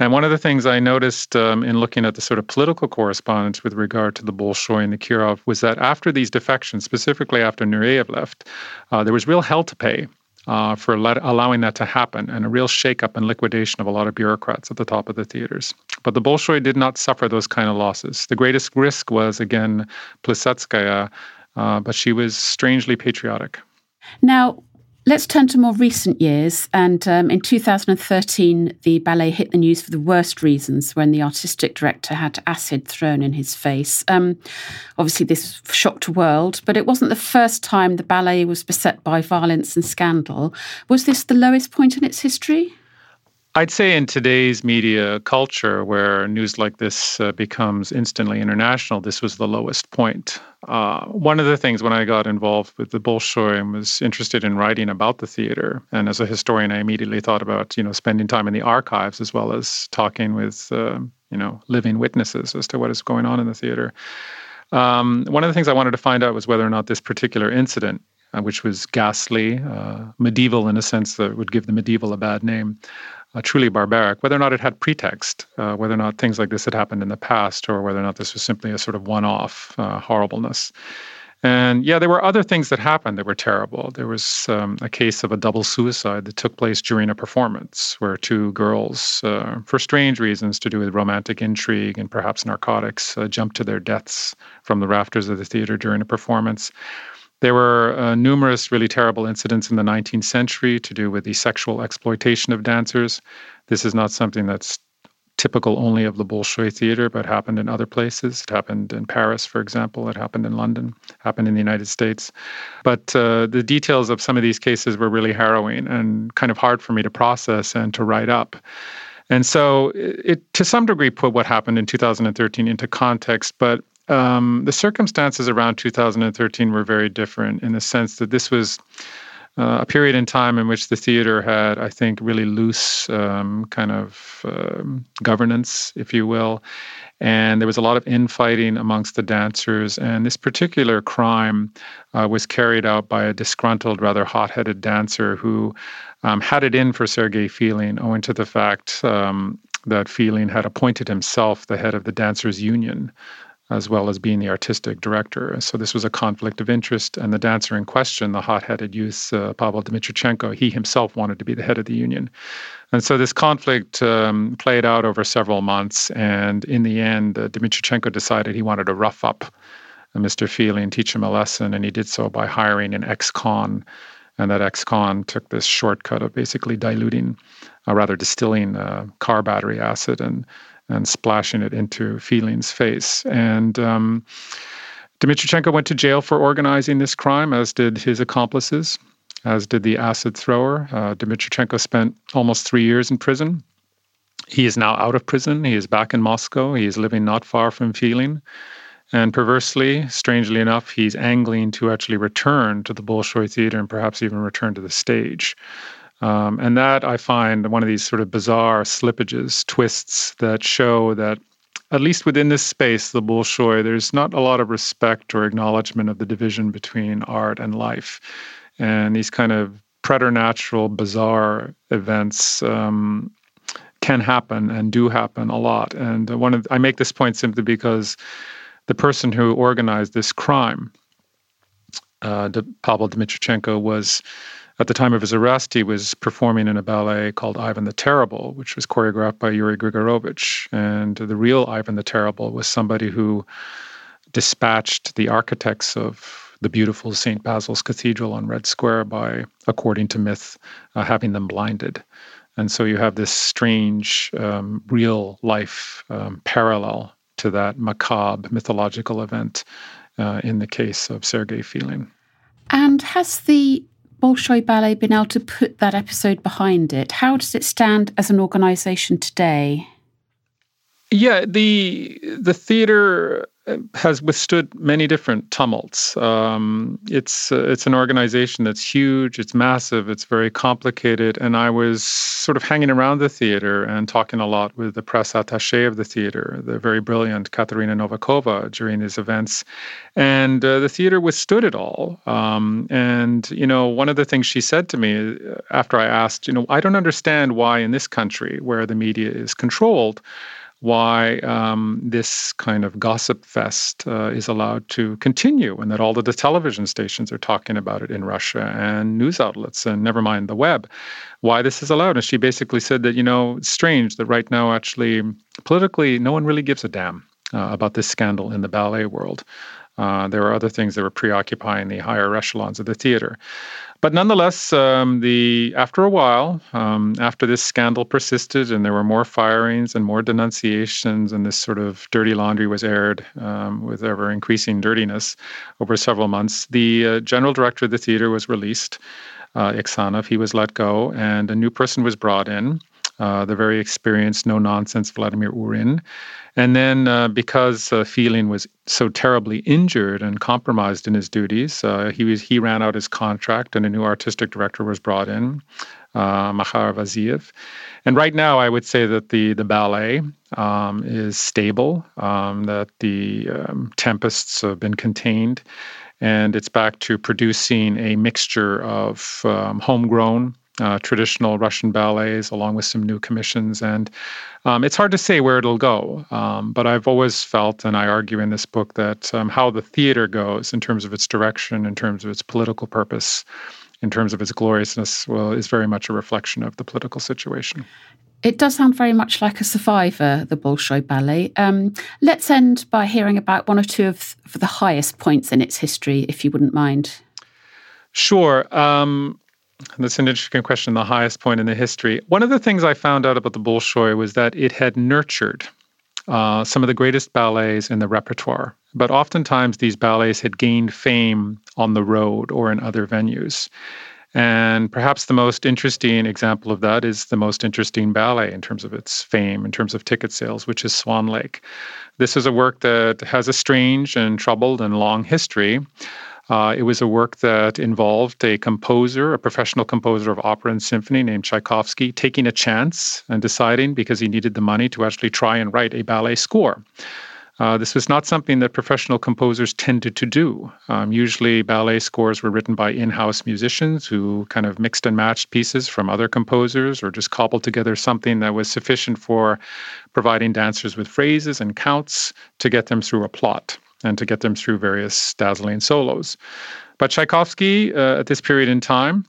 And one of the things I noticed um, in looking at the sort of political correspondence with regard to the Bolshoi and the Kirov was that after these defections, specifically after Nureyev left, uh, there was real hell to pay uh, for let, allowing that to happen and a real shakeup and liquidation of a lot of bureaucrats at the top of the theaters. But the Bolshoi did not suffer those kind of losses. The greatest risk was, again, Plisetskaya, uh, but she was strangely patriotic. Now, Let's turn to more recent years. And um, in 2013, the ballet hit the news for the worst reasons when the artistic director had acid thrown in his face. Um, obviously, this shocked the world, but it wasn't the first time the ballet was beset by violence and scandal. Was this the lowest point in its history? I'd say in today's media culture, where news like this uh, becomes instantly international, this was the lowest point. Uh, one of the things when I got involved with the Bolshoi and was interested in writing about the theater, and as a historian, I immediately thought about you know spending time in the archives as well as talking with uh, you know living witnesses as to what is going on in the theater. Um, one of the things I wanted to find out was whether or not this particular incident uh, which was ghastly, uh, medieval in a sense that would give the medieval a bad name, uh, truly barbaric, whether or not it had pretext, uh, whether or not things like this had happened in the past, or whether or not this was simply a sort of one off uh, horribleness. And yeah, there were other things that happened that were terrible. There was um, a case of a double suicide that took place during a performance where two girls, uh, for strange reasons to do with romantic intrigue and perhaps narcotics, uh, jumped to their deaths from the rafters of the theater during a performance. There were uh, numerous really terrible incidents in the 19th century to do with the sexual exploitation of dancers. This is not something that's typical only of the Bolshoi theater, but happened in other places. It happened in Paris, for example. It happened in London, happened in the United States. But uh, the details of some of these cases were really harrowing and kind of hard for me to process and to write up. And so it, to some degree, put what happened in 2013 into context. But um, the circumstances around 2013 were very different in the sense that this was uh, a period in time in which the theater had, I think, really loose um, kind of um, governance, if you will. And there was a lot of infighting amongst the dancers. And this particular crime uh, was carried out by a disgruntled, rather hot headed dancer who um, had it in for Sergei Filin, owing to the fact um, that Filin had appointed himself the head of the Dancers Union as well as being the artistic director. So this was a conflict of interest. And the dancer in question, the hot-headed youth uh, Pavel Dmitrichenko, he himself wanted to be the head of the union. And so this conflict um, played out over several months. And in the end, uh, Dmitrichenko decided he wanted to rough up uh, Mr. Filin and teach him a lesson. And he did so by hiring an ex-con. And that ex-con took this shortcut of basically diluting, uh, rather distilling uh, car battery acid and and splashing it into Filin's face. And um, Dmitrichenko went to jail for organizing this crime, as did his accomplices, as did the acid thrower. Uh, Dmitrichenko spent almost three years in prison. He is now out of prison. He is back in Moscow. He is living not far from Filin. And perversely, strangely enough, he's angling to actually return to the Bolshoi Theater and perhaps even return to the stage. Um, and that I find one of these sort of bizarre slippages, twists that show that at least within this space, the Bolshoi, there's not a lot of respect or acknowledgement of the division between art and life. And these kind of preternatural, bizarre events um, can happen and do happen a lot. And one of I make this point simply because the person who organized this crime, uh, Pavel Dmitrichenko, was at the time of his arrest, he was performing in a ballet called Ivan the Terrible, which was choreographed by Yuri Grigorovich. And the real Ivan the Terrible was somebody who dispatched the architects of the beautiful St. Basil's Cathedral on Red Square by, according to myth, uh, having them blinded. And so you have this strange, um, real life um, parallel to that macabre mythological event uh, in the case of Sergei Filin. And has the Bolshoi Ballet been able to put that episode behind it? How does it stand as an organisation today? Yeah, the the theater has withstood many different tumults. Um, it's uh, it's an organization that's huge, it's massive, it's very complicated, and I was sort of hanging around the theater and talking a lot with the press attaché of the theater, the very brilliant Katerina Novikova, during these events, and uh, the theater withstood it all. Um, and you know, one of the things she said to me uh, after I asked, you know, I don't understand why in this country where the media is controlled why um, this kind of gossip fest uh, is allowed to continue and that all of the television stations are talking about it in Russia and news outlets and never mind the web, why this is allowed. And she basically said that, you know, it's strange that right now, actually, politically, no one really gives a damn uh, about this scandal in the ballet world. Uh, there were other things that were preoccupying the higher echelons of the theater. But nonetheless, um, the after a while, um, after this scandal persisted and there were more firings and more denunciations, and this sort of dirty laundry was aired um, with ever increasing dirtiness over several months, the uh, general director of the theater was released, uh, Iksanov. He was let go, and a new person was brought in. Uh, the very experienced, no nonsense Vladimir Urin. And then, uh, because uh, Filin was so terribly injured and compromised in his duties, uh, he was he ran out his contract, and a new artistic director was brought in, uh, Makhar Vaziev. And right now, I would say that the the ballet um, is stable, um, that the um, tempests have been contained, and it's back to producing a mixture of um, homegrown uh, traditional Russian ballets, along with some new commissions. And um, it's hard to say where it'll go. Um, but I've always felt, and I argue in this book, that um, how the theater goes in terms of its direction, in terms of its political purpose, in terms of its gloriousness, well, is very much a reflection of the political situation. It does sound very much like a survivor, the Bolshoi Ballet. Um, let's end by hearing about one or two of the highest points in its history, if you wouldn't mind. Sure. Um, that's an interesting question, the highest point in the history. One of the things I found out about the Bolshoi was that it had nurtured uh, some of the greatest ballets in the repertoire. But oftentimes, these ballets had gained fame on the road or in other venues. And perhaps the most interesting example of that is the most interesting ballet in terms of its fame, in terms of ticket sales, which is Swan Lake. This is a work that has a strange and troubled and long history. Uh, it was a work that involved a composer, a professional composer of opera and symphony named Tchaikovsky, taking a chance and deciding, because he needed the money, to actually try and write a ballet score. Uh, this was not something that professional composers tended to do. Um, usually, ballet scores were written by in house musicians who kind of mixed and matched pieces from other composers or just cobbled together something that was sufficient for providing dancers with phrases and counts to get them through a plot and to get them through various dazzling solos. But Tchaikovsky, uh, at this period in time,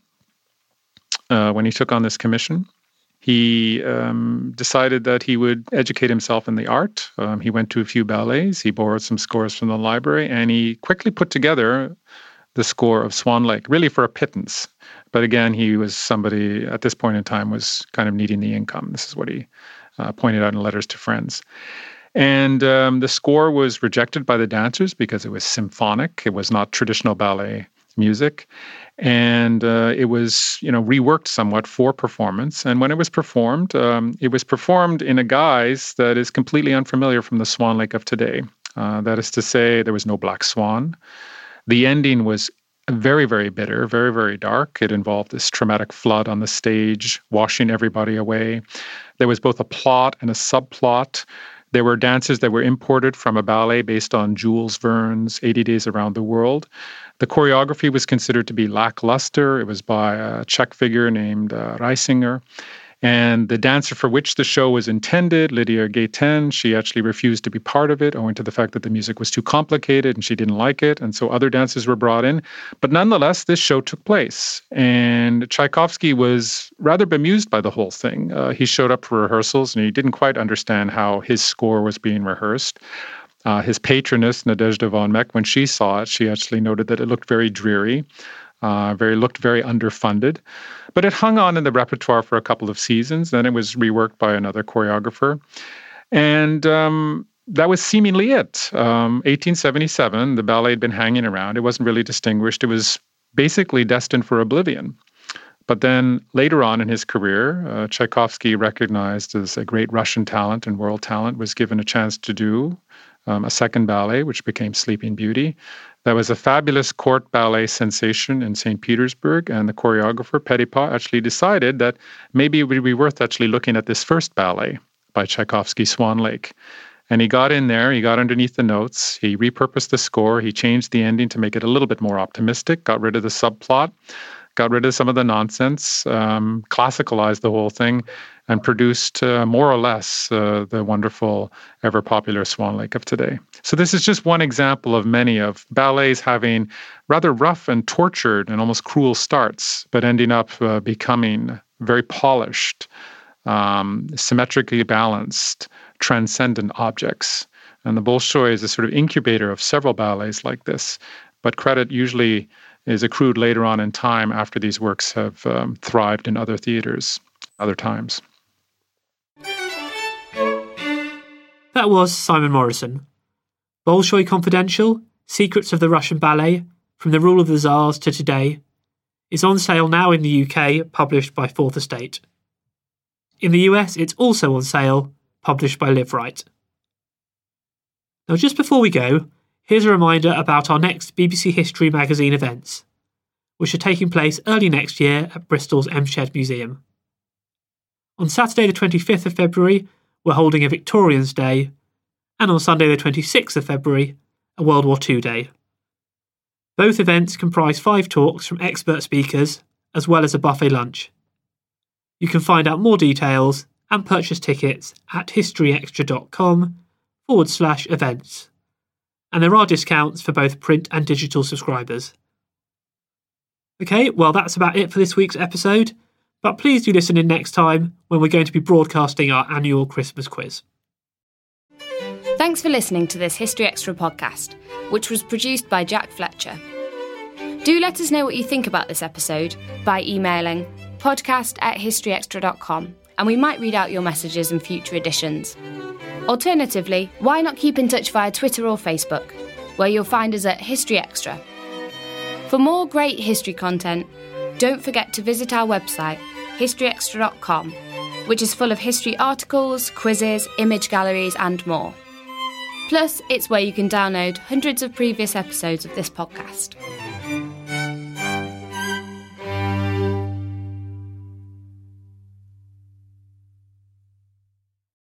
uh, when he took on this commission, he um, decided that he would educate himself in the art. Um, he went to a few ballets, he borrowed some scores from the library, and he quickly put together the score of Swan Lake, really for a pittance. But again, he was somebody at this point in time was kind of needing the income. This is what he uh, pointed out in letters to friends. And um, the score was rejected by the dancers because it was symphonic. It was not traditional ballet music. And uh, it was, you know, reworked somewhat for performance. And when it was performed, um, it was performed in a guise that is completely unfamiliar from the Swan Lake of today. Uh, that is to say, there was no black swan. The ending was very, very bitter, very, very dark. It involved this traumatic flood on the stage, washing everybody away. There was both a plot and a subplot. There were dances that were imported from a ballet based on Jules Verne's 80 Days Around the World. The choreography was considered to be lackluster. It was by a Czech figure named uh, Reisinger. And the dancer for which the show was intended, Lydia Geiten, she actually refused to be part of it owing to the fact that the music was too complicated and she didn't like it. And so other dancers were brought in. But nonetheless, this show took place. And Tchaikovsky was rather bemused by the whole thing. Uh, he showed up for rehearsals and he didn't quite understand how his score was being rehearsed. Uh, his patroness, Nadezhda von Meck, when she saw it, she actually noted that it looked very dreary, uh, very looked very underfunded. But it hung on in the repertoire for a couple of seasons. Then it was reworked by another choreographer. And um, that was seemingly it. Um, 1877, the ballet had been hanging around. It wasn't really distinguished. It was basically destined for oblivion. But then later on in his career, uh, Tchaikovsky, recognized as a great Russian talent and world talent, was given a chance to do um, a second ballet, which became Sleeping Beauty. That was a fabulous court ballet sensation in St. Petersburg, and the choreographer Petipa actually decided that maybe it would be worth actually looking at this first ballet by Tchaikovsky, Swan Lake. And he got in there, he got underneath the notes, he repurposed the score, he changed the ending to make it a little bit more optimistic, got rid of the subplot, got rid of some of the nonsense, um, classicalized the whole thing, and produced uh, more or less uh, the wonderful, ever popular Swan Lake of today. So, this is just one example of many of ballets having rather rough and tortured and almost cruel starts, but ending up uh, becoming very polished, um, symmetrically balanced, transcendent objects. And the Bolshoi is a sort of incubator of several ballets like this, but credit usually is accrued later on in time after these works have um, thrived in other theaters, other times. That was Simon Morrison. Bolshoi Confidential Secrets of the Russian Ballet From the Rule of the Tsars to Today is on sale now in the UK, published by Fourth Estate. In the US, it's also on sale, published by Liveright. Now, just before we go, here's a reminder about our next BBC History magazine events, which are taking place early next year at Bristol's M Shed Museum. On Saturday, the 25th of February, we're holding a Victorians Day, and on Sunday, the 26th of February, a World War II Day. Both events comprise five talks from expert speakers, as well as a buffet lunch. You can find out more details and purchase tickets at historyextra.com forward slash events. And there are discounts for both print and digital subscribers. Okay, well, that's about it for this week's episode, but please do listen in next time when we're going to be broadcasting our annual Christmas quiz. Thanks for listening to this History Extra podcast, which was produced by Jack Fletcher. Do let us know what you think about this episode by emailing podcast at historyextra.com and we might read out your messages in future editions. Alternatively, why not keep in touch via Twitter or Facebook, where you'll find us at History Extra. For more great history content, don't forget to visit our website, historyextra.com, which is full of history articles, quizzes, image galleries, and more. Plus, it's where you can download hundreds of previous episodes of this podcast.